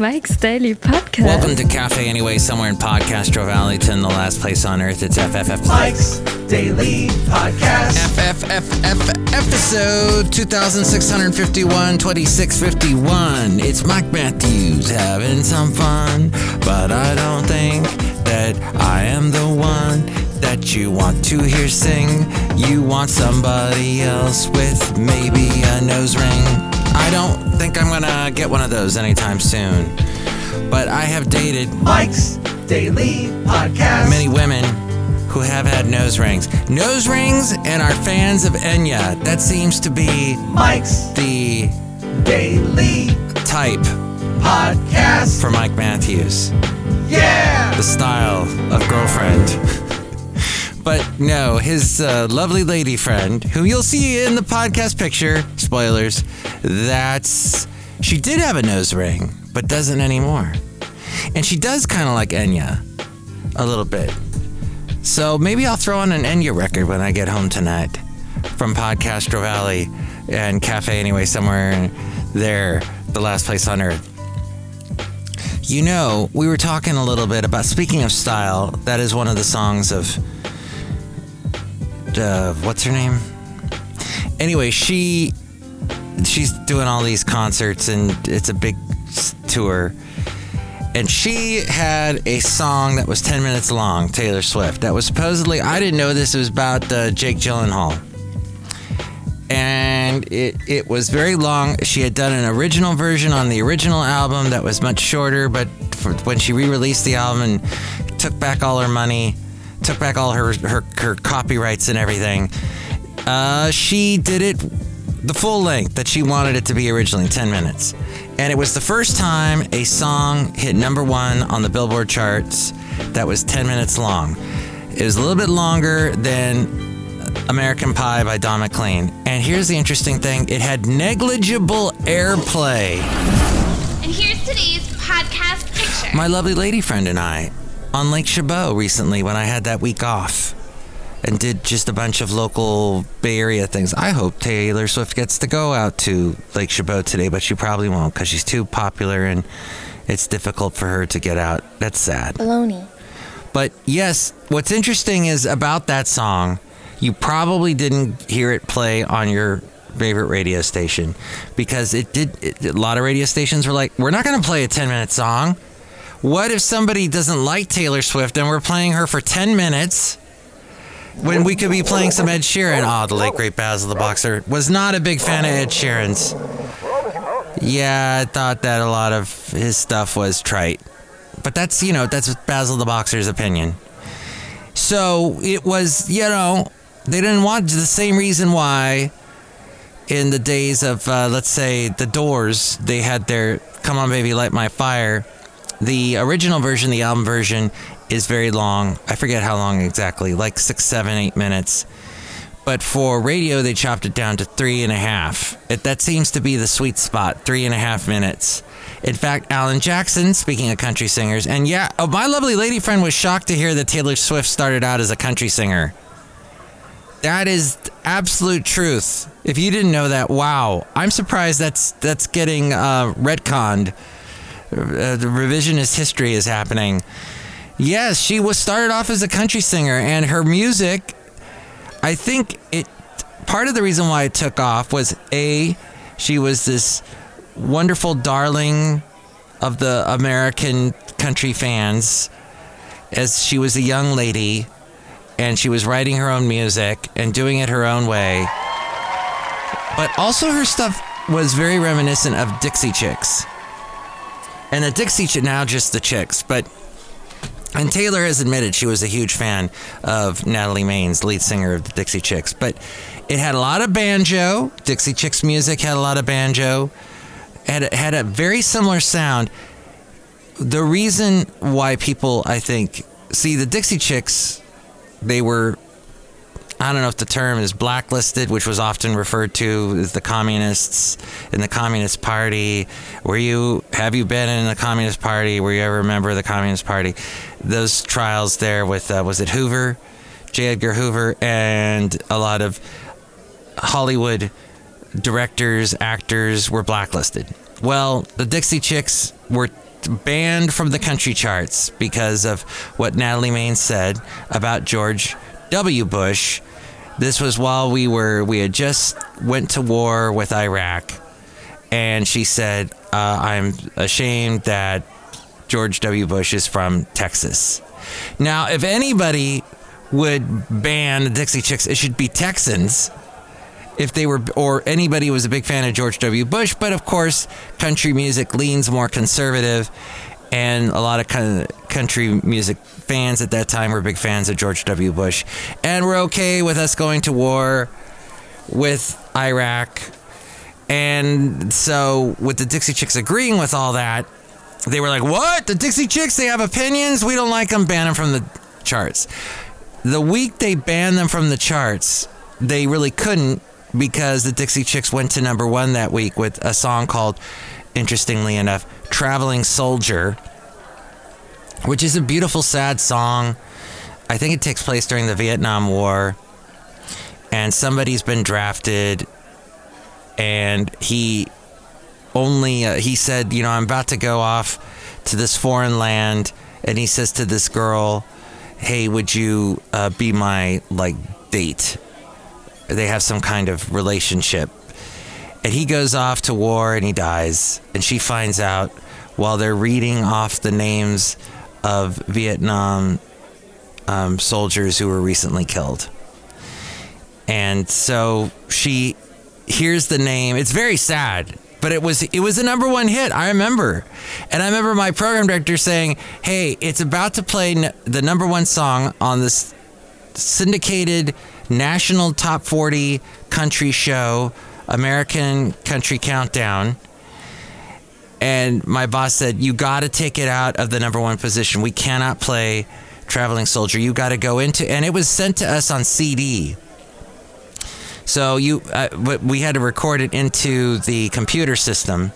Mike's Daily Podcast. Welcome to Cafe Anyway, somewhere in Podcastro Valleyton, the last place on earth. It's FFF. Mike's Daily Podcast. FFFF episode 2651, 2651. It's Mike Matthews having some fun, but I don't think that I am the one that you want to hear sing. You want somebody else with maybe a nose ring. I don't think I'm gonna get one of those anytime soon, but I have dated Mike's Daily Podcast. many women who have had nose rings. Nose rings and are fans of Enya. That seems to be Mike's the Daily type Podcast. for Mike Matthews, Yeah. the style of girlfriend. But no, his uh, lovely lady friend, who you'll see in the podcast picture, spoilers, that's. She did have a nose ring, but doesn't anymore. And she does kind of like Enya, a little bit. So maybe I'll throw on an Enya record when I get home tonight from Podcastro Valley and Cafe Anyway, somewhere there, the last place on earth. You know, we were talking a little bit about, speaking of style, that is one of the songs of, uh, what's her name? Anyway, she, she's doing all these concerts and it's a big tour. And she had a song that was 10 minutes long taylor swift that was supposedly i didn't know this it was about uh, jake gyllenhaal. And it, it was very long. She had done an original version on the original album that was much shorter but for, when she re-released the album and took back all her money took back all her her, her copyrights and everything. Uh, she did it the full length that she wanted it to be originally 10 minutes. And it was the first time a song hit number one on the billboard charts that was 10 minutes long. It was a little bit longer than american pie by don mclean. And here's the interesting thing. It had negligible airplay. And here's today's podcast picture. my lovely lady friend and i on lake chabot recently when i had that week off and did just a bunch of local Bay Area things. I hope Taylor Swift gets to go out to Lake Chabot today, but she probably won't because she's too popular and it's difficult for her to get out. That's sad. Baloney. But yes, what's interesting is about that song, you probably didn't hear it play on your favorite radio station because it did. It, a lot of radio stations were like, we're not going to play a 10 minute song. What if somebody doesn't like Taylor Swift and we're playing her for 10 minutes? when we could be playing some Ed Sheeran. Oh, the late great Basil the Boxer was not a big fan of Ed Sheeran's. Yeah, I thought that a lot of his stuff was trite. But that's, you know, that's Basil the Boxer's opinion. So it was, you know, they didn't want the same reason why in the days of, uh, let's say, The Doors, they had their Come On Baby Light My Fire. The original version, the album version, is very long. I forget how long exactly, like six, seven, eight minutes. But for radio, they chopped it down to three and a half. It, that seems to be the sweet spot, three and a half minutes. In fact, Alan Jackson, speaking of country singers, and yeah, oh, my lovely lady friend was shocked to hear that Taylor Swift started out as a country singer. That is absolute truth. If you didn't know that, wow! I'm surprised that's that's getting uh, retconned. Uh, the revisionist history is happening. Yes, she was started off as a country singer, and her music, I think it. Part of the reason why it took off was a, she was this wonderful darling of the American country fans, as she was a young lady, and she was writing her own music and doing it her own way. But also, her stuff was very reminiscent of Dixie Chicks. And the Dixie Chick now just the Chicks, but and Taylor has admitted she was a huge fan of Natalie Maines, lead singer of the Dixie Chicks. But it had a lot of banjo. Dixie Chicks music had a lot of banjo. Had had a very similar sound. The reason why people, I think, see the Dixie Chicks, they were I don't know if the term is blacklisted, which was often referred to as the communists in the Communist Party. Were you have you been in the Communist Party? Were you ever a member of the Communist Party? Those trials there with uh, was it Hoover, J. Edgar Hoover, and a lot of Hollywood directors, actors were blacklisted. Well, the Dixie Chicks were banned from the country charts because of what Natalie Maines said about George W. Bush. This was while we were we had just went to war with Iraq, and she said, uh, "I'm ashamed that George W. Bush is from Texas." Now, if anybody would ban the Dixie Chicks, it should be Texans if they were or anybody was a big fan of George W. Bush, but of course, country music leans more conservative, and a lot of kind of country music fans at that time were big fans of George W. Bush, and were okay with us going to war with Iraq. And so, with the Dixie Chicks agreeing with all that, they were like, "What? The Dixie Chicks? They have opinions. We don't like them. Ban them from the charts." The week they banned them from the charts, they really couldn't because the Dixie Chicks went to number one that week with a song called, interestingly enough, Traveling Soldier, which is a beautiful, sad song. I think it takes place during the Vietnam War. And somebody's been drafted, and he only, uh, he said, you know, I'm about to go off to this foreign land. And he says to this girl, hey, would you uh, be my, like, date? they have some kind of relationship. And he goes off to war and he dies. And she finds out while they're reading off the names of Vietnam um, soldiers who were recently killed. And so she hears the name. It's very sad, but it was it was a number one hit. I remember, and I remember my program director saying, "Hey, it's about to play n- the number one song on this syndicated national top 40 country show, American Country Countdown. And my boss said, You got to take it out of the number one position. We cannot play Traveling Soldier. You got to go into, and it was sent to us on CD. So you, uh, we had to record it into the computer system.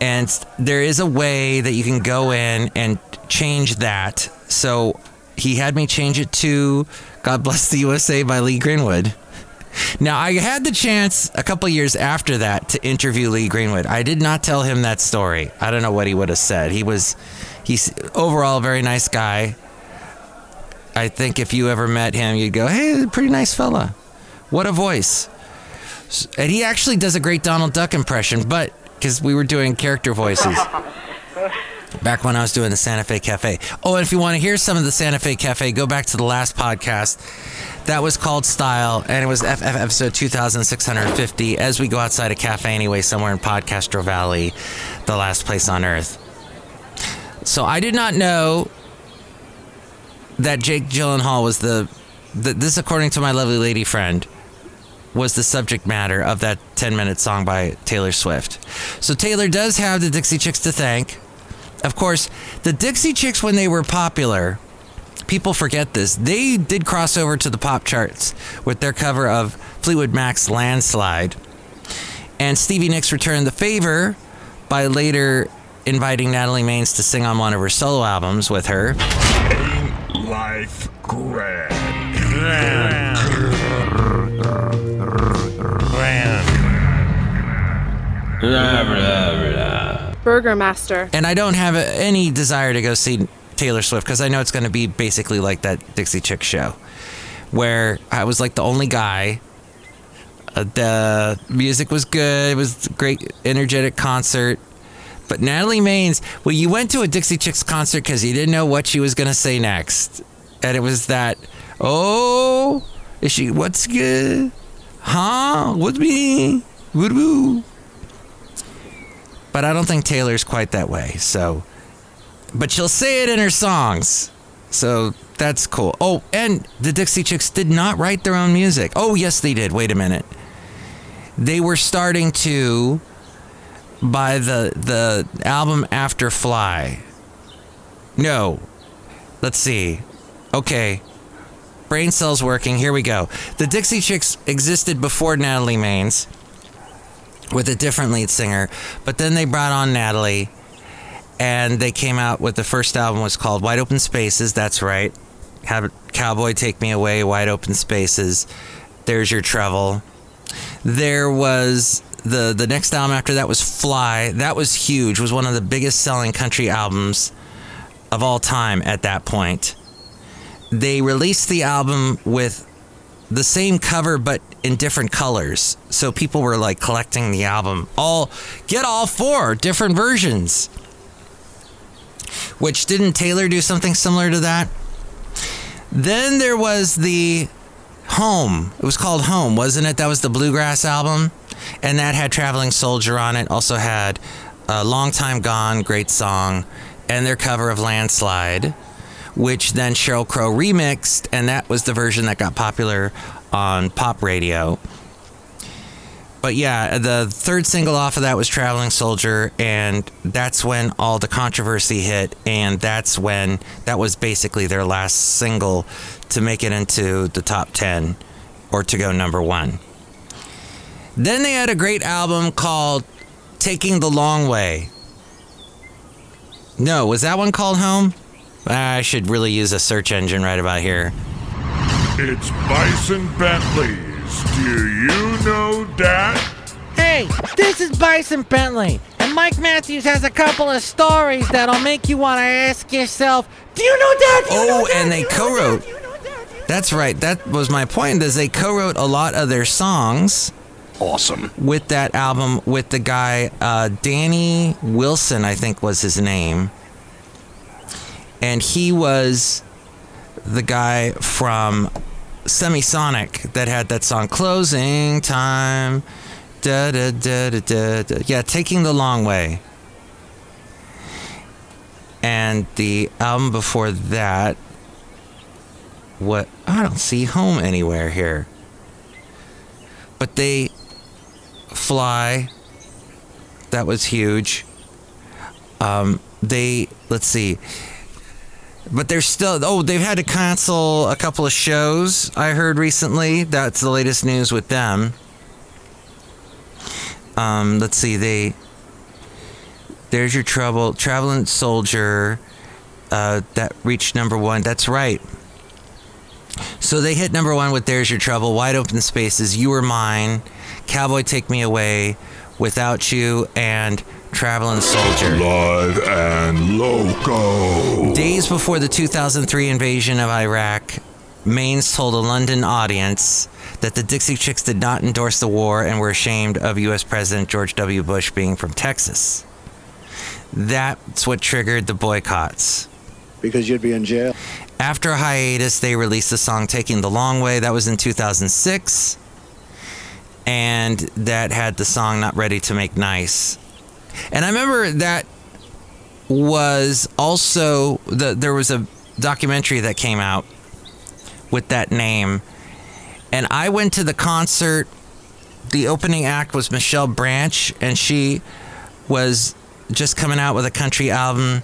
And there is a way that you can go in and change that. So he had me change it to God Bless the USA by Lee Greenwood. Now, I had the chance a couple years after that to interview Lee Greenwood. I did not tell him that story. I don't know what he would have said. He was, he's overall a very nice guy. I think if you ever met him, you'd go, hey, pretty nice fella. What a voice. And he actually does a great Donald Duck impression, but because we were doing character voices back when I was doing the Santa Fe Cafe. Oh, and if you want to hear some of the Santa Fe Cafe, go back to the last podcast. That was called Style, and it was FF episode 2650 as we go outside a cafe anyway, somewhere in Podcastro Valley, the last place on earth. So I did not know that Jake Gyllenhaal was the, the this, according to my lovely lady friend, was the subject matter of that 10 minute song by Taylor Swift. So Taylor does have the Dixie Chicks to thank of course, the Dixie Chicks, when they were popular, people forget this. They did cross over to the pop charts with their cover of Fleetwood Mac's Landslide. And Stevie Nicks returned the favor by later inviting Natalie Maines to sing on one of her solo albums with her. Life grand. Burgermaster. And I don't have any desire to go see Taylor Swift because I know it's going to be basically like that Dixie Chick show, where I was like the only guy. Uh, the music was good. It was great, energetic concert. But Natalie Maines, well, you went to a Dixie Chicks concert because you didn't know what she was going to say next. And it was that, oh, is she, what's good? Huh? What's me? Woo but I don't think Taylor's quite that way. So, but she'll say it in her songs. So that's cool. Oh, and the Dixie Chicks did not write their own music. Oh, yes, they did. Wait a minute. They were starting to by the the album after Fly. No. Let's see. Okay. Brain cells working. Here we go. The Dixie Chicks existed before Natalie Maines with a different lead singer. But then they brought on Natalie, and they came out with the first album was called Wide Open Spaces. That's right. Have Cowboy Take Me Away, Wide Open Spaces. There's Your Trouble. There was the the next album after that was Fly. That was huge. Was one of the biggest selling country albums of all time at that point. They released the album with the same cover but in different colors. So people were like collecting the album. All get all four different versions. Which didn't Taylor do something similar to that? Then there was the Home. It was called Home, wasn't it? That was the Bluegrass album. And that had Traveling Soldier on it. Also had a Long Time Gone, great song, and their cover of Landslide, which then Sheryl Crow remixed. And that was the version that got popular on pop radio. But yeah, the third single off of that was Traveling Soldier, and that's when all the controversy hit, and that's when that was basically their last single to make it into the top 10 or to go number one. Then they had a great album called Taking the Long Way. No, was that one called Home? I should really use a search engine right about here. It's Bison Bentleys. Do you know that? Hey, this is Bison Bentley, and Mike Matthews has a couple of stories that'll make you want to ask yourself, Do you know that? Do you know Oh, that? and they you know that? co-wrote. You know that? Do you know That's right. That was my point. Is they co-wrote a lot of their songs Awesome. with that album with the guy uh, Danny Wilson, I think was his name, and he was the guy from Semisonic that had that song "Closing Time." Da, da, da, da, da, da. Yeah, taking the long way. And the album before that, what I don't see home anywhere here. But they fly. That was huge. Um, they let's see. But they're still oh they've had to cancel a couple of shows. I heard recently. That's the latest news with them. Um, let's see they. There's your trouble, traveling soldier. Uh, that reached number one. That's right. So they hit number one with There's Your Trouble, Wide Open Spaces, You Were Mine, Cowboy Take Me Away, Without You, and Traveling Soldier. Live and loco. Days before the 2003 invasion of Iraq, Maines told a London audience that the Dixie Chicks did not endorse the war and were ashamed of U.S. President George W. Bush being from Texas. That's what triggered the boycotts. Because you'd be in jail. After a hiatus, they released the song Taking the Long Way. That was in 2006. And that had the song Not Ready to Make Nice. And I remember that was also the there was a documentary that came out with that name. And I went to the concert. The opening act was Michelle Branch and she was just coming out with a country album.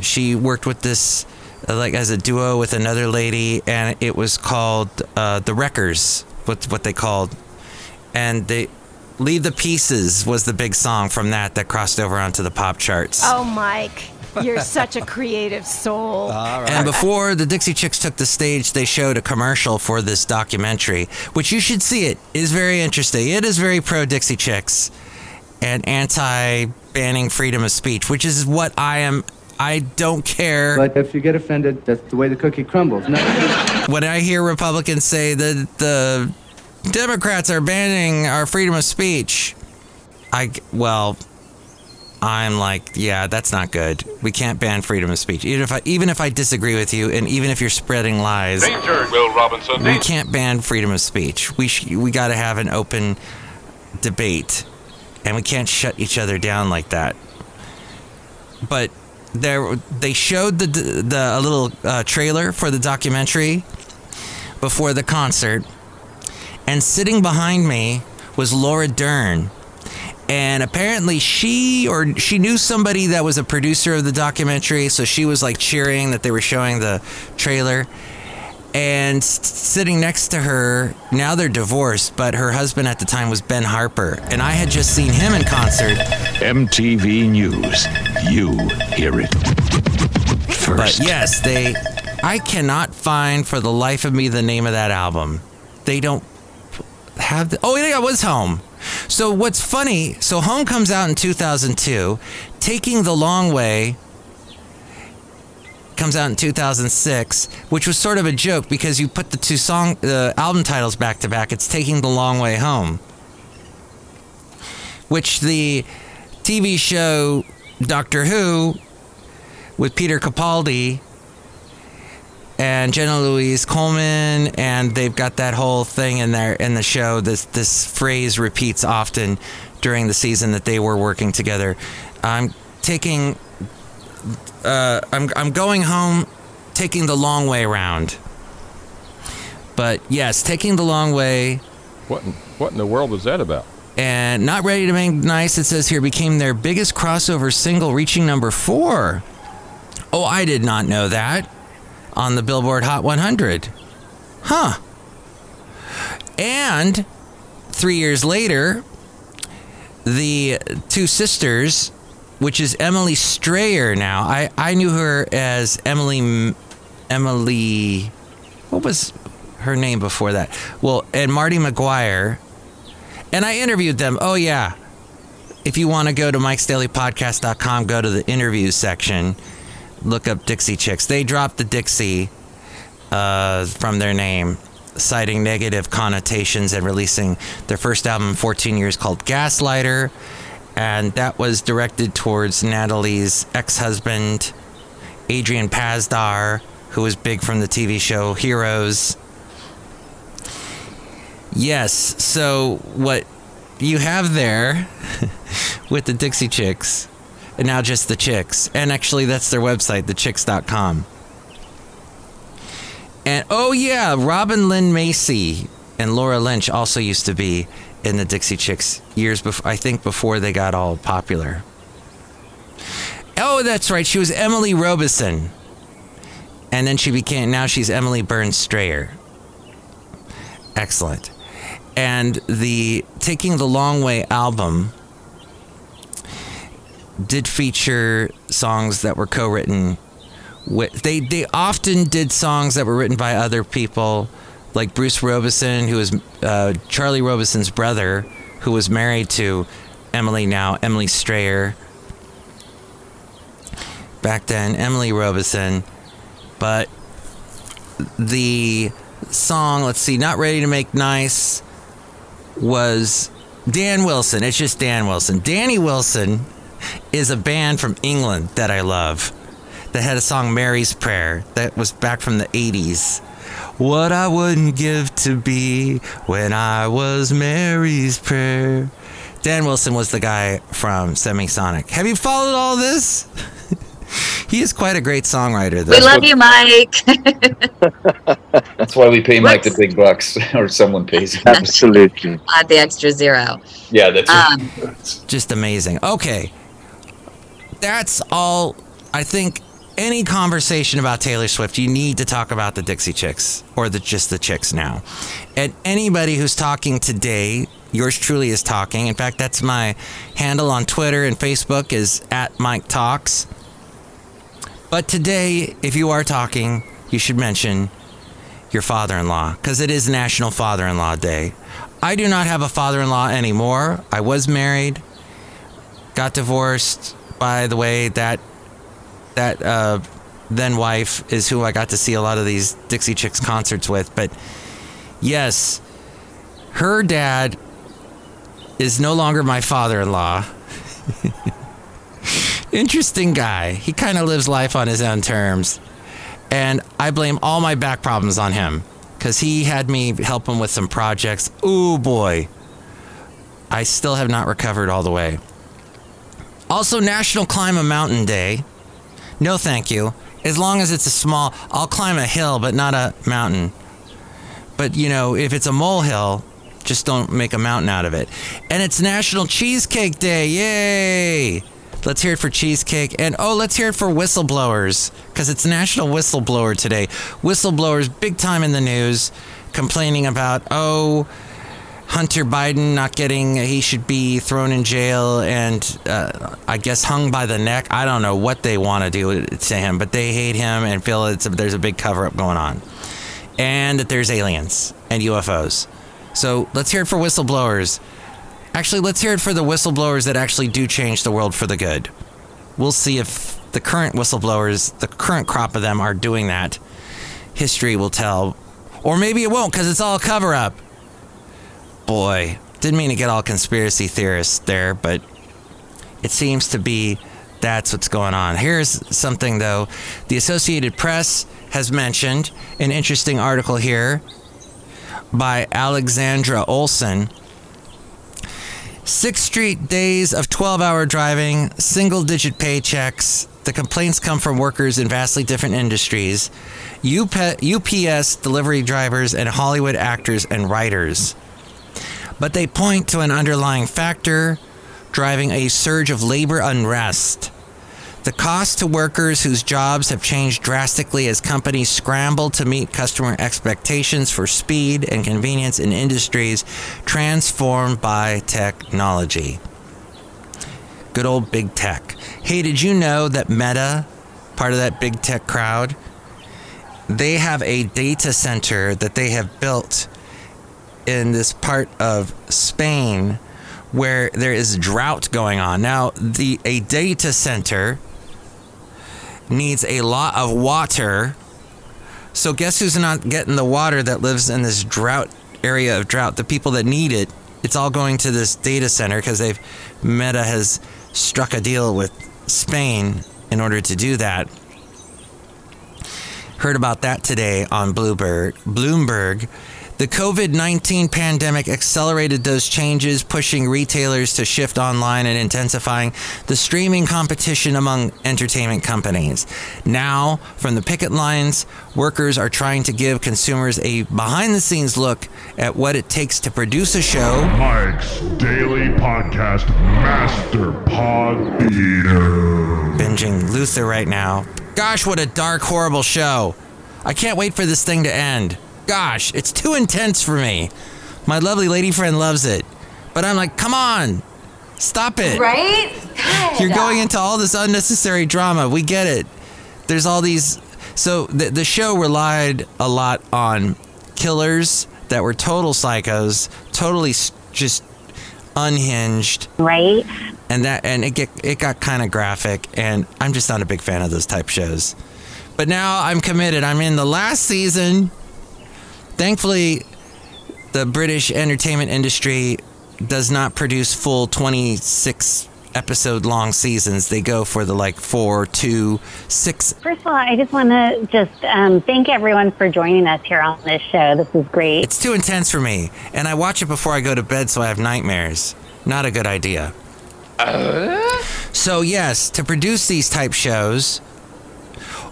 She worked with this uh, like as a duo with another lady, and it was called uh, the Wreckers. What what they called, and they "Leave the Pieces" was the big song from that that crossed over onto the pop charts. Oh, Mike, you're such a creative soul. And before the Dixie Chicks took the stage, they showed a commercial for this documentary, which you should see. It is very interesting. It is very pro Dixie Chicks and anti banning freedom of speech, which is what I am. I don't care But if you get offended, that's the way the cookie crumbles. No, when I hear Republicans say that the Democrats are banning our freedom of speech. I well, I'm like, yeah, that's not good. We can't ban freedom of speech. Even if I even if I disagree with you, and even if you're spreading lies, Danger, Will Robinson. we can't ban freedom of speech. We sh- we got to have an open debate, and we can't shut each other down like that. But there, they showed the the a little uh, trailer for the documentary before the concert, and sitting behind me was Laura Dern. And apparently she or she knew somebody that was a producer of the documentary, so she was like cheering that they were showing the trailer and sitting next to her now they're divorced but her husband at the time was ben harper and i had just seen him in concert MTV News. You hear it first. but yes they i cannot find for the life of me the name of that album they don't have the, oh yeah, I was Home. So what's funny? So Home comes out in 2002. Taking the Long Way comes out in 2006, which was sort of a joke because you put the two song the album titles back to back. It's Taking the Long Way Home, which the TV show Doctor Who with Peter Capaldi and Jenna Louise Coleman, and they've got that whole thing in there in the show. This this phrase repeats often during the season that they were working together. I'm taking, uh, I'm I'm going home, taking the long way around. But yes, taking the long way. What in, what in the world was that about? And not ready to make nice. It says here became their biggest crossover single, reaching number four. Oh, I did not know that on the Billboard Hot 100. Huh. And three years later, the two sisters, which is Emily Strayer now. I, I knew her as Emily. Emily. What was her name before that? Well, and Martie Maguire. And I interviewed them. Oh, yeah. If you want to go to mikesdailypodcast.com, go to the interviews section look up Dixie Chicks. They dropped the Dixie uh, from their name, citing negative connotations and releasing their first album in 14 years called Gaslighter. And that was directed towards Natalie's ex husband, Adrian Pasdar, who was big from the TV show Heroes. Yes, so what you have there with the Dixie Chicks and now just the chicks. And actually, that's their website, thechicks.com. And oh, yeah, Robin Lynn Macy and Laura Lynch also used to be in the Dixie Chicks years before, I think before they got all popular. Oh, that's right. She was Emily Robison. And then she became, now she's Emily Burns Strayer. Excellent. And the Taking the Long Way album did feature songs that were co-written with they they often did songs that were written by other people like Bruce Robison who was uh, Charlie Robison's brother who was married to Emily now Emily Strayer. Back then Emily Robison. But the song let's see not ready to make nice was Dan Wilson. It's just Dan Wilson. Danny Wilson is a band from England that I love that had a song Mary's Prayer that was back from the 80s. What I wouldn't give to be when I was Mary's Prayer. Dan Wilson was the guy from Semisonic. Have you followed all this? he is quite a great songwriter. Though. We love you, Mike. That's why we pay Mike the big bucks, or someone pays. him. Absolutely. Add the extra zero. Yeah, that's Um, just amazing. Okay. That's all I think any conversation about Taylor Swift, you need to talk about the Dixie Chicks or the just the Chicks now. And anybody who's talking today, yours truly is talking. In fact, that's my handle on Twitter and Facebook is at Mike Talks. But today, if you are talking, you should mention your father-in-law because it is National Father-in-Law Day. I do not have a father-in-law anymore. I was married, got divorced. By the way, that that uh, then wife is who I got to see a lot of these Dixie Chicks concerts with. But yes, her dad is no longer my father-in-law. Interesting guy. He kind of lives life on his own terms. And I blame all my back problems on him because he had me help him with some projects. Ooh, boy. I still have not recovered all the way. Also, National Climb a Mountain Day. No, thank you. As long as it's a small, I'll climb a hill, but not a mountain. But, you know, if it's a molehill, just don't make a mountain out of it. And it's National Cheesecake Day. Yay! Let's hear it for cheesecake. And oh, let's hear it for whistleblowers because it's National Whistleblower today. Whistleblowers, big time in the news, complaining about, oh, Hunter Biden not getting, he should be thrown in jail and uh, I guess hung by the neck. I don't know what they want to do to him, but they hate him and feel it's a, there's a big cover up going on. And that there's aliens and UFOs. So let's hear it for whistleblowers. Actually, let's hear it for the whistleblowers that actually do change the world for the good. We'll see if the current whistleblowers, the current crop of them, are doing that. History will tell. Or maybe it won't because it's all cover up. Boy, didn't mean to get all conspiracy theorists there, but it seems to be that's what's going on. Here's something though. The Associated Press has mentioned an interesting article here by Alexandra Olson. Six straight days of 12 hour driving, single digit paychecks. The complaints come from workers in vastly different industries UPS delivery drivers and Hollywood actors and writers. But they point to an underlying factor driving a surge of labor unrest. The cost to workers whose jobs have changed drastically as companies scramble to meet customer expectations for speed and convenience in industries transformed by technology. Good old big tech. Hey, did you know that Meta, part of that big tech crowd, they have a data center that they have built in this part of Spain where there is drought going on. Now, the a data center needs a lot of water. So guess who's not getting the water that lives in this drought area of drought? The people that need it. It's all going to this data center because they've Meta has struck a deal with Spain in order to do that. Heard about that today on Bloomberg. Bloomberg the COVID 19 pandemic accelerated those changes, pushing retailers to shift online and intensifying the streaming competition among entertainment companies. Now, from the picket lines, workers are trying to give consumers a behind the scenes look at what it takes to produce a show. Mike's Daily Podcast Master Pod Beater. Binging Luther right now. Gosh, what a dark, horrible show. I can't wait for this thing to end gosh, it's too intense for me. My lovely lady friend loves it. But I'm like, come on, stop it. Right? God. You're going into all this unnecessary drama. We get it. There's all these. So the, the show relied a lot on killers that were total psychos, totally just unhinged. Right. And that and it get it got kind of graphic and I'm just not a big fan of those type shows. But now I'm committed. I'm in the last season Thankfully, the British entertainment industry does not produce full 26 episode long seasons. They go for the like four, two, six. First of all, I just want to just um, thank everyone for joining us here on this show. This is great. It's too intense for me, and I watch it before I go to bed, so I have nightmares. Not a good idea. Uh? So yes, to produce these type shows,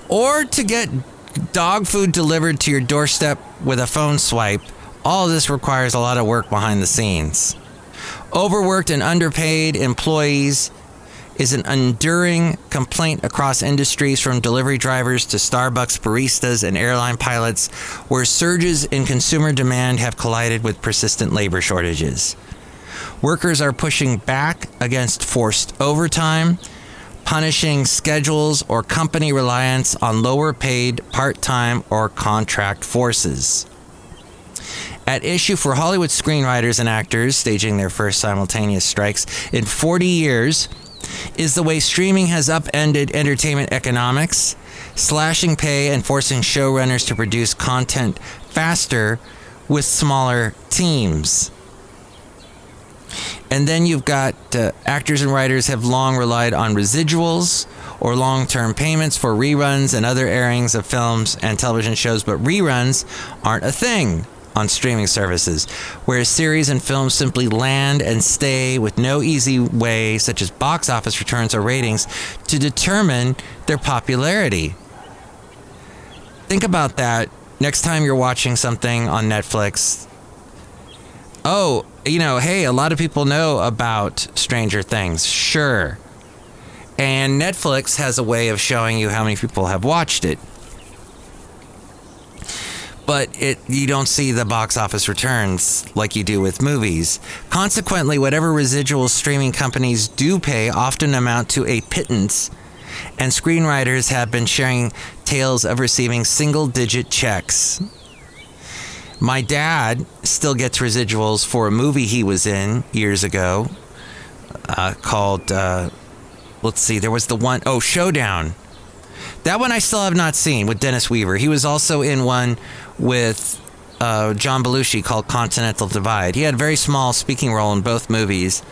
or to get dog food delivered to your doorstep with a phone swipe, all this requires a lot of work behind the scenes. Overworked and underpaid employees is an enduring complaint across industries from delivery drivers to Starbucks baristas and airline pilots, where surges in consumer demand have collided with persistent labor shortages. Workers are pushing back against forced overtime punishing schedules or company reliance on lower paid part time or contract forces. At issue for Hollywood screenwriters and actors staging their first simultaneous strikes in 40 years is the way streaming has upended entertainment economics, slashing pay and forcing showrunners to produce content faster with smaller teams. And then you've got uh, actors and writers have long relied on residuals or long term payments for reruns and other airings of films and television shows, but reruns aren't a thing on streaming services, where series and films simply land and stay with no easy way, such as box office returns or ratings, to determine their popularity. Think about that next time you're watching something on Netflix. Oh, you know, hey, a lot of people know about Stranger Things, sure. And Netflix has a way of showing you how many people have watched it. But it you don't see the box office returns like you do with movies. Consequently, whatever residual streaming companies do pay often amount to a pittance, and screenwriters have been sharing tales of receiving single digit checks My dad still gets residuals for a movie he was in years ago uh, called, uh, let's see, there was the one, oh, Showdown. That one I still have not seen with Dennis Weaver. He was also in one with uh, John Belushi called Continental Divide. He had a very small speaking role in both movies,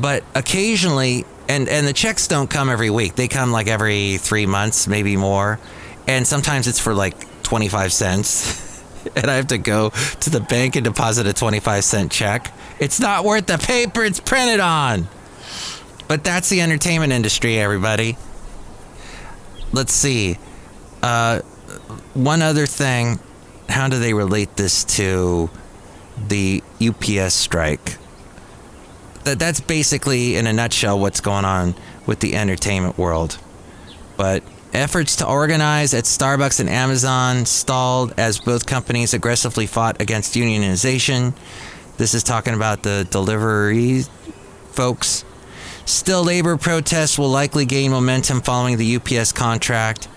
but occasionally, and and the checks don't come every week. They come like every three months, maybe more, and sometimes it's for like twenty five cents. and I have to go to the bank and deposit a 25 cent check. It's not worth the paper it's printed on. But that's the entertainment industry, everybody. Let's see. Uh, one other thing. How do they relate this to the UPS strike? That that's basically, in a nutshell, what's going on with the entertainment world. But efforts to organize at Starbucks and Amazon stalled as both companies aggressively fought against unionization. This is talking about the delivery folks. Still, labor protests will likely gain momentum following the UPS contract,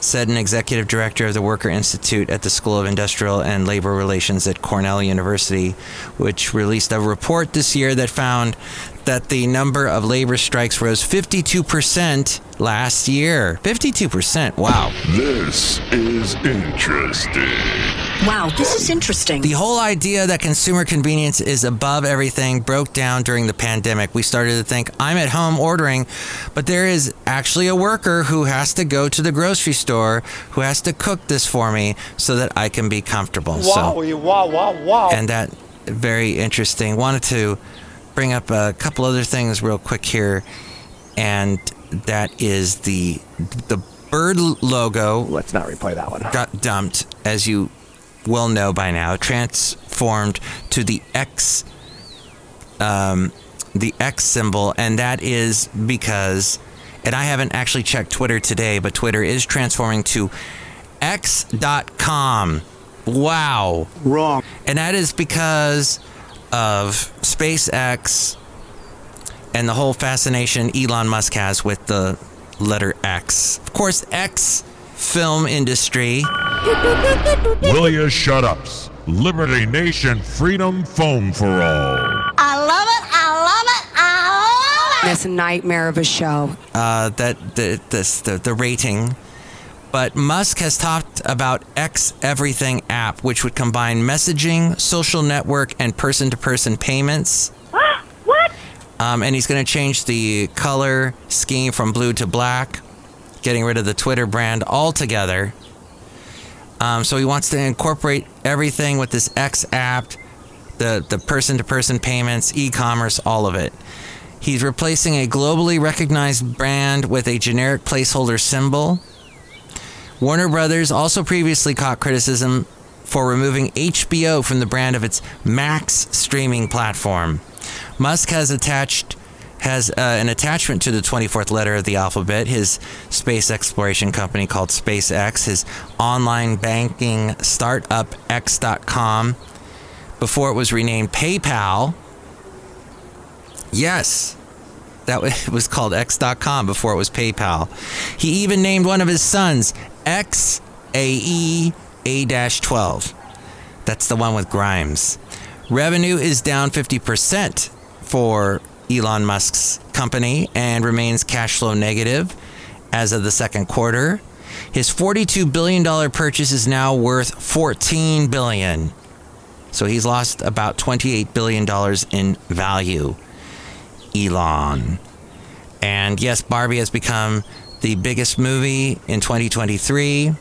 said an executive director of the Worker Institute at the School of Industrial and Labor Relations at Cornell University, which released a report this year that found that the number of labor strikes rose 52% last year. 52%. Wow. This is interesting. Wow, this is interesting. The whole idea that consumer convenience is above everything broke down during the pandemic. We started to think, I'm at home ordering, but there is actually a worker who has to go to the grocery store who has to cook this for me so that I can be comfortable. Wow, so, wow, wow, wow. and that very interesting. Wanted to bring up a couple other things real quick here, and that is the the bird logo. Let's not replay that one. Got dumped, as you well know by now, transformed to the X, um, the X symbol, and that is because, and I haven't actually checked Twitter today, but Twitter is transforming to X.com. Wow. Wrong. And that is because of SpaceX and the whole fascination Elon Musk has with the letter X. Of course, X film industry. Will you shut ups? Liberty Nation Freedom Foam for All. I love it. I love it. I love it. It's a nightmare of a show. Uh, that the, this, the the rating. But Musk has talked about X Everything app, which would combine messaging, social network, and person-to-person payments. what? Um, and he's going to change the color scheme from blue to black, getting rid of the Twitter brand altogether. Um, so he wants to incorporate everything with this X app, the the person-to-person payments, e-commerce, all of it. He's replacing a globally recognized brand with a generic placeholder symbol. Warner Brothers also previously caught criticism for removing HBO from the brand of its Max streaming platform. Musk has attached has uh, an attachment to the 24th letter of the alphabet, his space exploration company called SpaceX, his online banking startup X.com, before it was renamed PayPal. Yes, that was, called X.com before it was PayPal. He even named one of his sons XAE A 12. That's the one with Grimes. Revenue is down 50% for Elon Musk's company and remains cash flow negative as of the second quarter. His $42 billion purchase is now worth 14 billion. So he's lost about $28 billion in value. Elon. And yes, Barbie has become the biggest movie in 2023.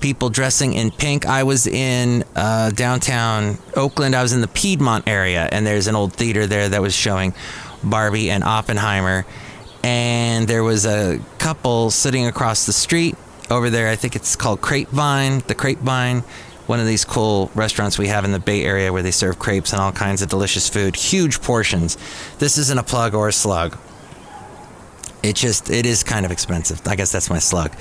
People dressing in pink. I was in uh, downtown Oakland. I was in the Piedmont area, and there's an old theater there that was showing Barbie and Oppenheimer. And there was a couple sitting across the street over there. I think it's called Grapevine, the Grapevine, one of these cool restaurants we have in the Bay Area where they serve crepes and all kinds of delicious food, huge portions. This isn't a plug or a slug. It just it is kind of expensive. I guess that's my slug.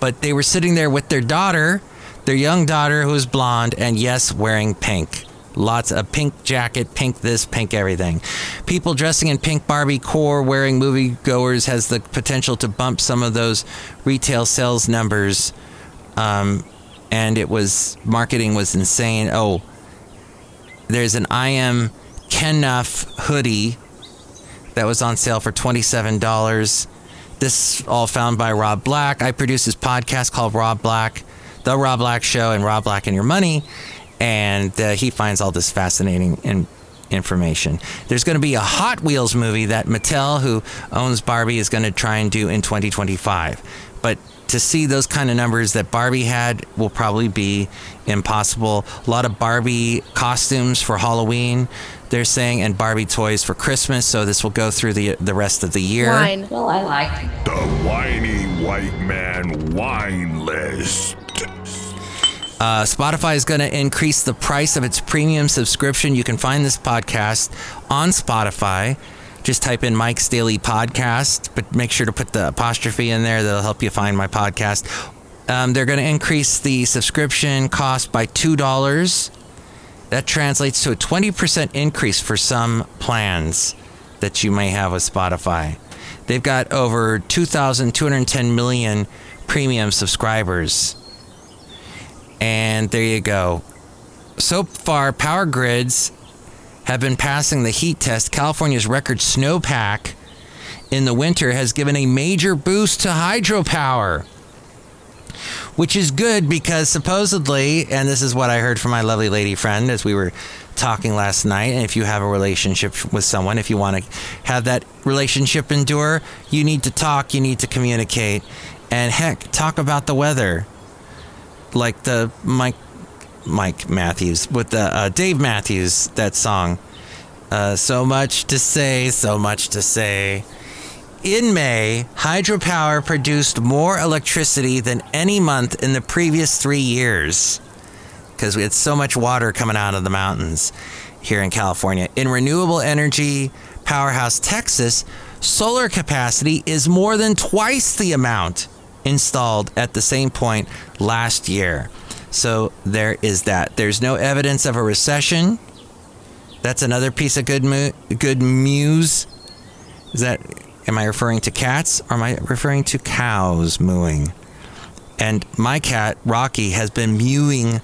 But they were sitting there with their daughter, their young daughter who is blonde and yes, wearing pink. Lots of pink jacket, pink this, pink everything. People dressing in pink Barbie core wearing moviegoers has the potential to bump some of those retail sales numbers um, and it was marketing was insane. Oh, there's an I am Kenough hoodie that was on sale for $27. This all found by Rob Black. I produce this podcast called Rob Black, The Rob Black Show, and Rob Black and Your Money. And uh, he finds all this fascinating in- information. There's going to be a Hot Wheels movie that Mattel, who owns Barbie, is going to try and do in 2025. But to see those kind of numbers that Barbie had will probably be impossible. A lot of Barbie costumes for Halloween, they're saying, and Barbie toys for Christmas. So this will go through the the rest of the year. Wine. Well, I like. The whiny white man wine list. Uh, Spotify is going to increase the price of its premium subscription. You can find this podcast on Spotify. Just type in Mike's Daily Podcast, but make sure to put the apostrophe in there. That'll help you find my podcast. Um, they're going to increase the subscription cost by $2. That translates to a 20% increase for some plans that you may have with Spotify. They've got over 2,210 million premium subscribers. And there you go. So far, power grids have been passing the heat test. California's record snowpack in the winter has given a major boost to hydropower, which is good because supposedly, and this is what I heard from my lovely lady friend as we were talking last night. And if you have a relationship with someone, if you want to have that relationship endure, you need to talk, you need to communicate, and heck, talk about the weather like the Mike Mike Matthews with the uh, Dave Matthews that song. Uh, so much to say, so much to say. In May, hydropower produced more electricity than any month in the previous three years because we had so much water coming out of the mountains here in California. In renewable energy powerhouse Texas, solar capacity is more than twice the amount installed at the same point last year. So there is that. There's no evidence of a recession. That's another piece of good good news. Is that am I referring to cats or am I referring to cows mooing? And my cat Rocky has been mewing,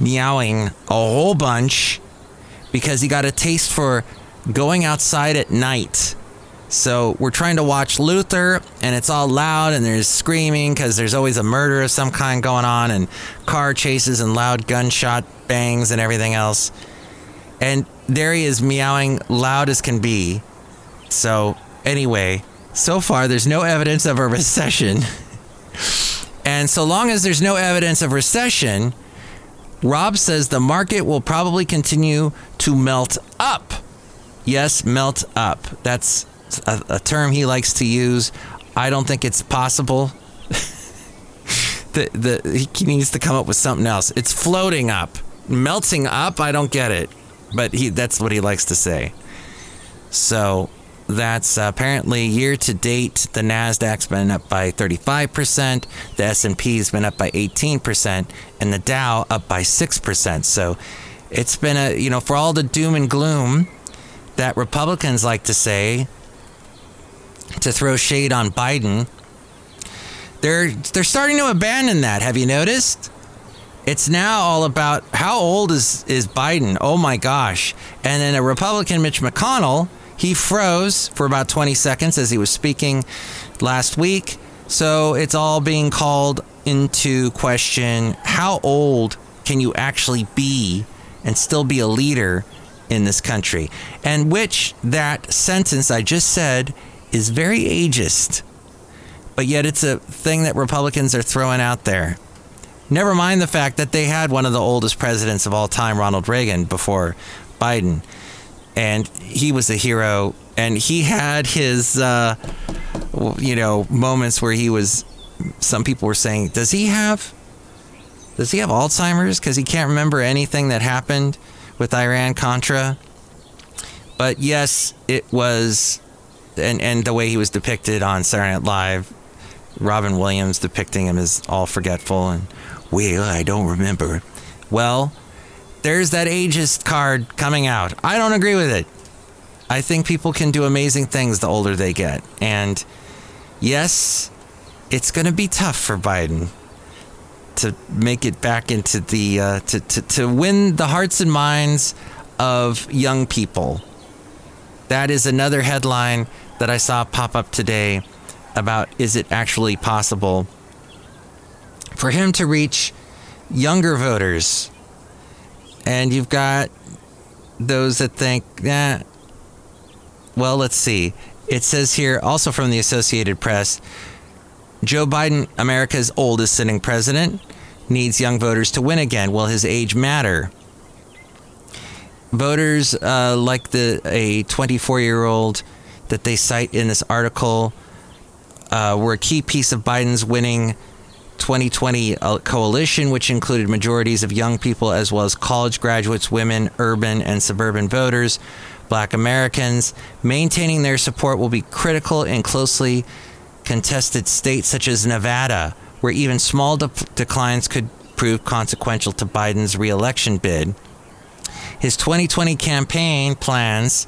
meowing a whole bunch because he got a taste for going outside at night so we're trying to watch Luther, and it's all loud, and there's screaming because there's always a murder of some kind going on, and car chases, and loud gunshot bangs, and everything else. And there he is meowing loud as can be. So, anyway, so far there's no evidence of a recession. and so long as there's no evidence of recession, Rob says the market will probably continue to melt up. Yes, melt up. That's a, a term he likes to use. I don't think it's possible. the, the, he needs to come up with something else. It's floating up. Melting up, I don't get it. But he that's what he likes to say. So that's uh, apparently year to date the Nasdaq's been up by 35%, the S&P's been up by 18% and the Dow up by 6%. So it's been a, you know, for all the doom and gloom that Republicans like to say, to throw shade on Biden. They're they're starting to abandon that. Have you noticed? It's now all about how old is is Biden? Oh my gosh. And then a Republican Mitch McConnell, he froze for about 20 seconds as he was speaking last week. So it's all being called into question how old can you actually be and still be a leader in this country? And which that sentence I just said is very ageist, but yet it's a thing that Republicans are throwing out there. Never mind the fact that they had one of the oldest presidents of all time, Ronald Reagan, before Biden. And he was a hero. And he had his, uh, you know, moments where he was, some people were saying, does he have, does he have Alzheimer's? Because he can't remember anything that happened with Iran Contra. But yes, it was and and the way he was depicted on Saturday Night Live, Robin Williams depicting him as all forgetful and well, I don't remember. Well, there's that ageist card coming out. I don't agree with it. I think people can do amazing things the older they get. And yes, it's going to be tough for Biden. to make it back into the uh, to, to to win the hearts and minds of young people. That is another headline that I saw pop up today about is it actually possible for him to reach younger voters? And you've got those that think, yeah, well, let's see. It says here, also from the Associated Press, Joe Biden, America's oldest sitting president, needs young voters to win again. Will his age matter? Voters uh, like the a 24 year old that they cite in this article uh, were a key piece of Biden's winning 2020 uh, coalition, which included majorities of young people as well as college graduates, women, urban and suburban voters, black Americans. Maintaining their support will be critical in closely contested states such as Nevada, where even small de- declines could prove consequential to Biden's reelection bid. His 2020 campaign plans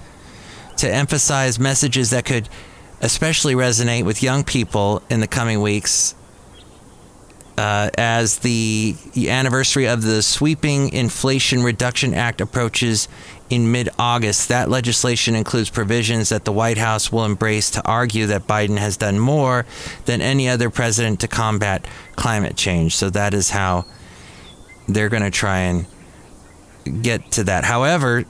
to emphasize messages that could especially resonate with young people in the coming weeks uh, as the anniversary of the sweeping Inflation Reduction Act approaches in mid August. That legislation includes provisions that the White House will embrace to argue that Biden has done more than any other president to combat climate change. So that is how they're going to try and get to that. However,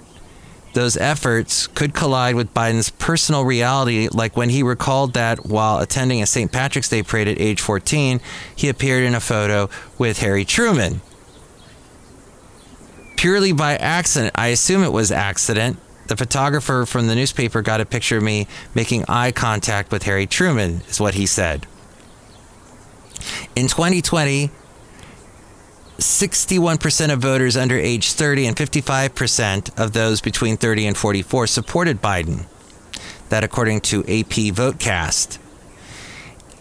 those efforts could collide with Biden's personal reality, like when he recalled that while attending a St. Patrick's Day parade at age 14, he appeared in a photo with Harry Truman. Purely by accident, I assume it was accident. The photographer from the newspaper got a picture of me making eye contact with Harry Truman, is what he said. In 2020, 61% of voters under age 30 and 55% of those between 30 and 44 supported Biden. That, according to AP Votecast.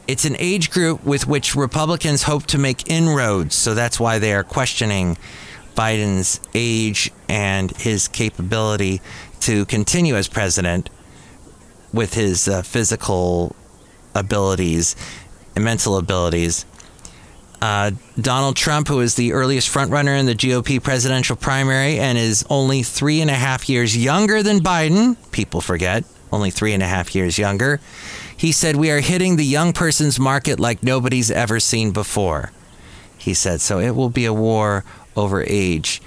It's an age group with which Republicans hope to make inroads, so that's why they are questioning Biden's age and his capability to continue as president with his uh, physical abilities and mental abilities. Uh, Donald Trump, who is the earliest frontrunner in the GOP presidential primary and is only three and a half years younger than Biden, people forget, only three and a half years younger, he said, We are hitting the young person's market like nobody's ever seen before. He said, So it will be a war over age.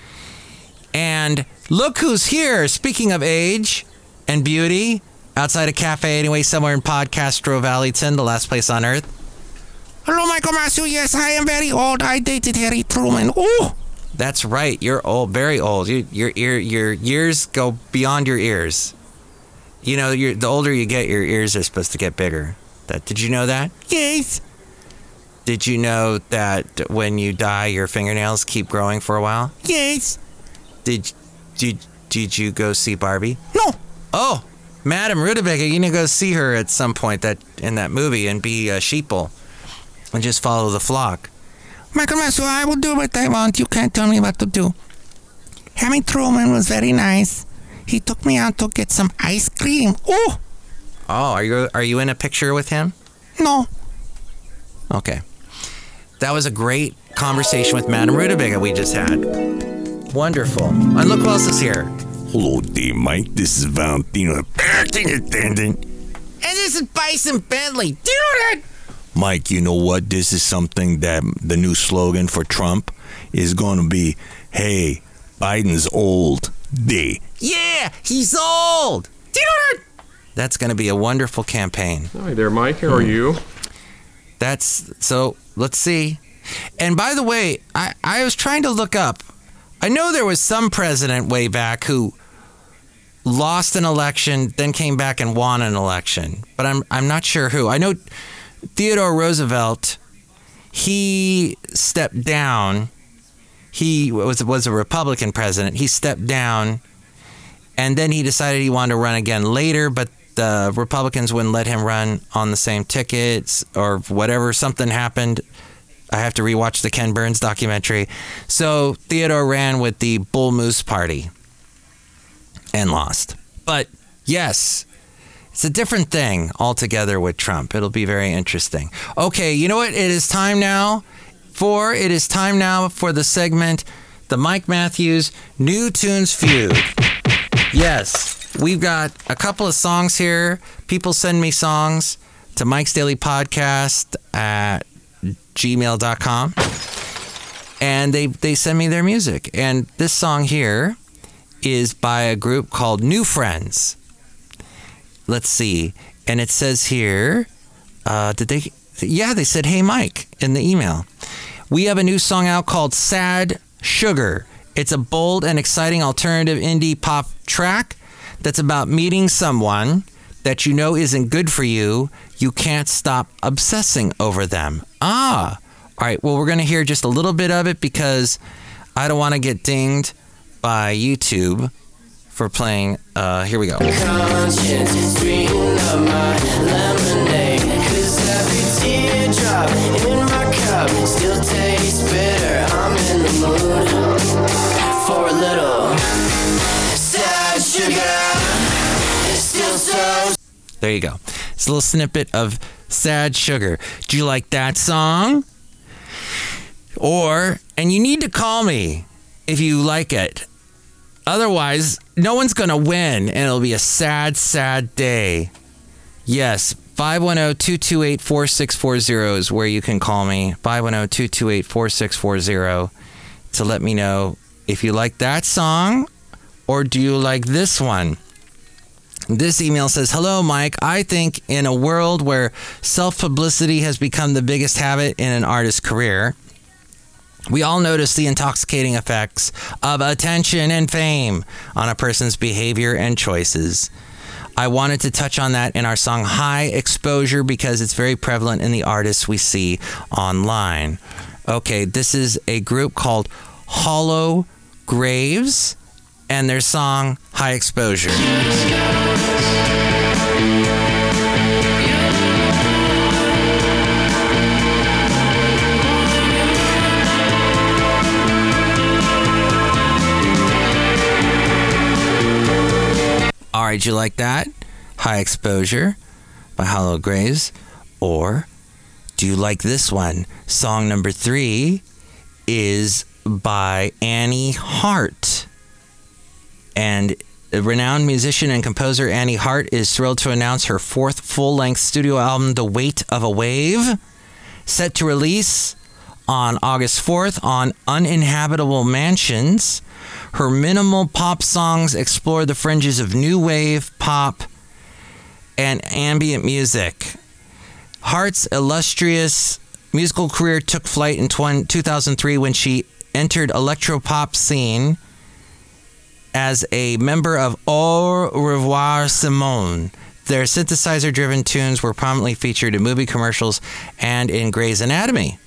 And look who's here. Speaking of age and beauty, outside a cafe, anyway, somewhere in Podcastro Valleyton, the last place on earth. Hello, Michael Matthew. Yes, I am very old. I dated Harry Truman. Oh, That's right. You're old, very old. You, your ear, your years go beyond your ears. You know, you're, the older you get, your ears are supposed to get bigger. That did you know that? yes. Did you know that when you die, your fingernails keep growing for a while? Yes. Did did did you go see Barbie? No. Oh, Madame Rootabega, you need to go see her at some point that in that movie and be a sheeple and just follow the flock. Michael Matthew, I will do what I want. You can't tell me what to do. Harry Truman was very nice. He took me out to get some ice cream. Oh, Oh, are you are you in a picture with him? no. Okay. That was a great conversation with Madame Rootabega we just had. Wonderful. And look who else is here. Hello there, Mike. This is Valentino, the parking attendant. And this is Bison Bentley. Do you know that? Mike, you know what? This is something that the new slogan for Trump is going to be Hey, Biden's old. Day. Yeah, he's old. Do you know that? That's going to be a wonderful campaign. Hi there, Mike. How are hmm. you? That's so. Let's see. And by the way, I, I was trying to look up. I know there was some president way back who lost an election, then came back and won an election, but I'm I'm not sure who. I know Theodore Roosevelt. He stepped down. He was was a Republican president. He stepped down, and then he decided he wanted to run again later, but the Republicans wouldn't let him run on the same tickets or whatever. Something happened. I have to rewatch the Ken Burns documentary. So Theodore ran with the Bull Moose Party and lost. But yes, it's a different thing altogether with Trump. It'll be very interesting. Okay, you know what? It is time now for it is time now for the segment, the Mike Matthews New Tunes Feud. Yes, we've got a couple of songs here. People send me songs to Mike's Daily Podcast at gmail.com and they, they send me their music. And this song here is by a group called New Friends. Let's see. And it says here, uh, did they? Yeah, they said, hey, Mike, in the email. We have a new song out called Sad Sugar. It's a bold and exciting alternative indie pop track that's about meeting someone that you know isn't good for you. You can't stop obsessing over them. Ah, all right. Well, we're going to hear just a little bit of it because I don't want to get dinged by YouTube for playing. Uh, here we go. Conscience is green of my lemonade. Cause every teardrop in my cup still tastes bitter. I'm in the mood for a little sad sugar. It's still so There you go. It's a little snippet of Sad Sugar. Do you like that song? Or, and you need to call me if you like it. Otherwise, no one's going to win and it'll be a sad, sad day. Yes, 510 228 4640 is where you can call me. 510 228 4640 to let me know if you like that song or do you like this one. This email says, Hello, Mike. I think in a world where self publicity has become the biggest habit in an artist's career, we all notice the intoxicating effects of attention and fame on a person's behavior and choices. I wanted to touch on that in our song High Exposure because it's very prevalent in the artists we see online. Okay, this is a group called Hollow Graves and their song High Exposure. Right, you like that? High Exposure by Hollow Graves. Or do you like this one? Song number three is by Annie Hart. And renowned musician and composer Annie Hart is thrilled to announce her fourth full length studio album, The Weight of a Wave, set to release on August 4th on Uninhabitable Mansions. Her minimal pop songs explore the fringes of new wave, pop, and ambient music. Hart's illustrious musical career took flight in 2003 when she entered electropop scene as a member of Au Revoir Simone. Their synthesizer driven tunes were prominently featured in movie commercials and in Grey's Anatomy.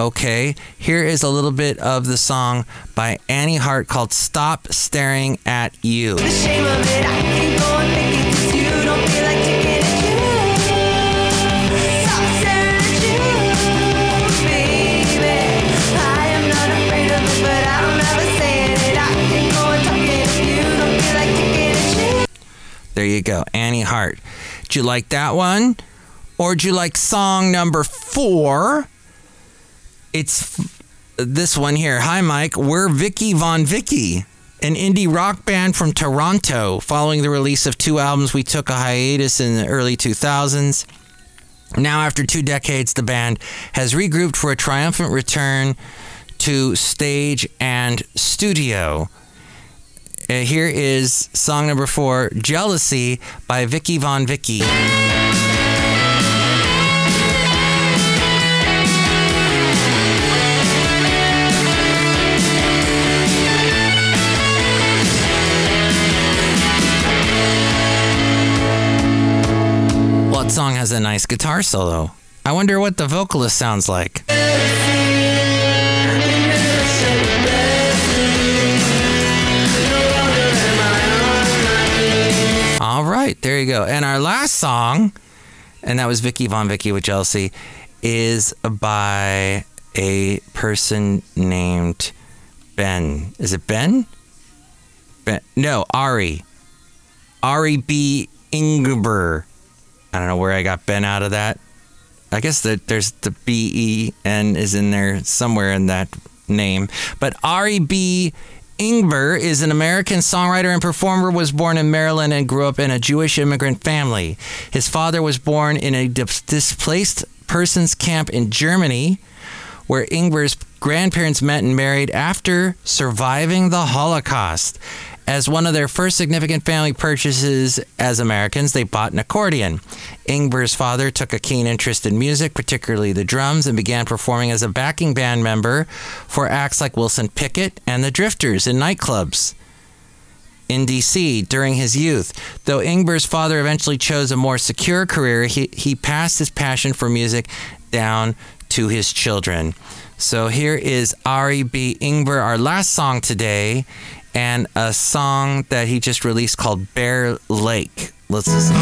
Okay, here is a little bit of the song by Annie Hart called Stop Staring at You. The shame of it, I can go and make it 'cause you don't feel like taking a chance. Stop staring at you, baby. I am not afraid of it, but I'm never saying it. I can go and talk it if you don't feel like taking a chance. There you go, Annie Hart. Did you like that one? Or did you like song number four? It's this one here. Hi, Mike. We're Vicky Von Vicky, an indie rock band from Toronto. Following the release of two albums, we took a hiatus in the early 2000s. Now, after two decades, the band has regrouped for a triumphant return to stage and studio. Uh, here is song number four, Jealousy by Vicky Von Vicky. Has a nice guitar solo? I wonder what the vocalist sounds like. All right, there you go. And our last song, and that was Vicky Von Vicky with Jealousy, is by a person named Ben. Is it Ben? Ben? No, Ari. Ari B. Ingber. I don't know where I got Ben out of that. I guess that there's the B E N is in there somewhere in that name. But Ari B. Ingber is an American songwriter and performer. Was born in Maryland and grew up in a Jewish immigrant family. His father was born in a displaced persons camp in Germany, where Ingber's grandparents met and married after surviving the Holocaust. As one of their first significant family purchases as Americans, they bought an accordion. Ingber's father took a keen interest in music, particularly the drums, and began performing as a backing band member for acts like Wilson Pickett and the Drifters in nightclubs in DC during his youth. Though Ingber's father eventually chose a more secure career, he, he passed his passion for music down to his children. So here is Ari B. Ingber, our last song today, and a song that he just released called Bear Lake. Let's listen.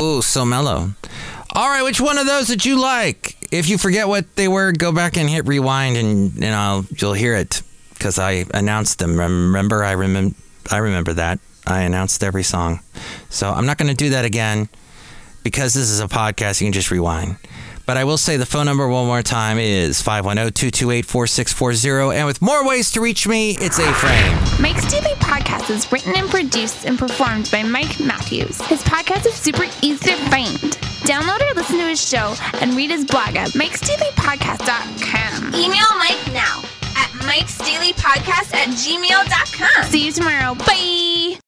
Ooh, so mellow. All right, which one of those did you like? If you forget what they were, go back and hit rewind, and and I'll you'll hear it because I announced them. Remember, I remember I remember that I announced every song, so I'm not going to do that again because this is a podcast. You can just rewind. But I will say the phone number one more time is 510-228-4640. And with more ways to reach me, it's A-Frame. Mike's Daily Podcast is written and produced and performed by Mike Matthews. His podcast is super easy to find. Download or listen to his show and read his blog at mikesdailypodcast.com. Email Mike now at mikesdailypodcast at gmail.com. See you tomorrow. Bye.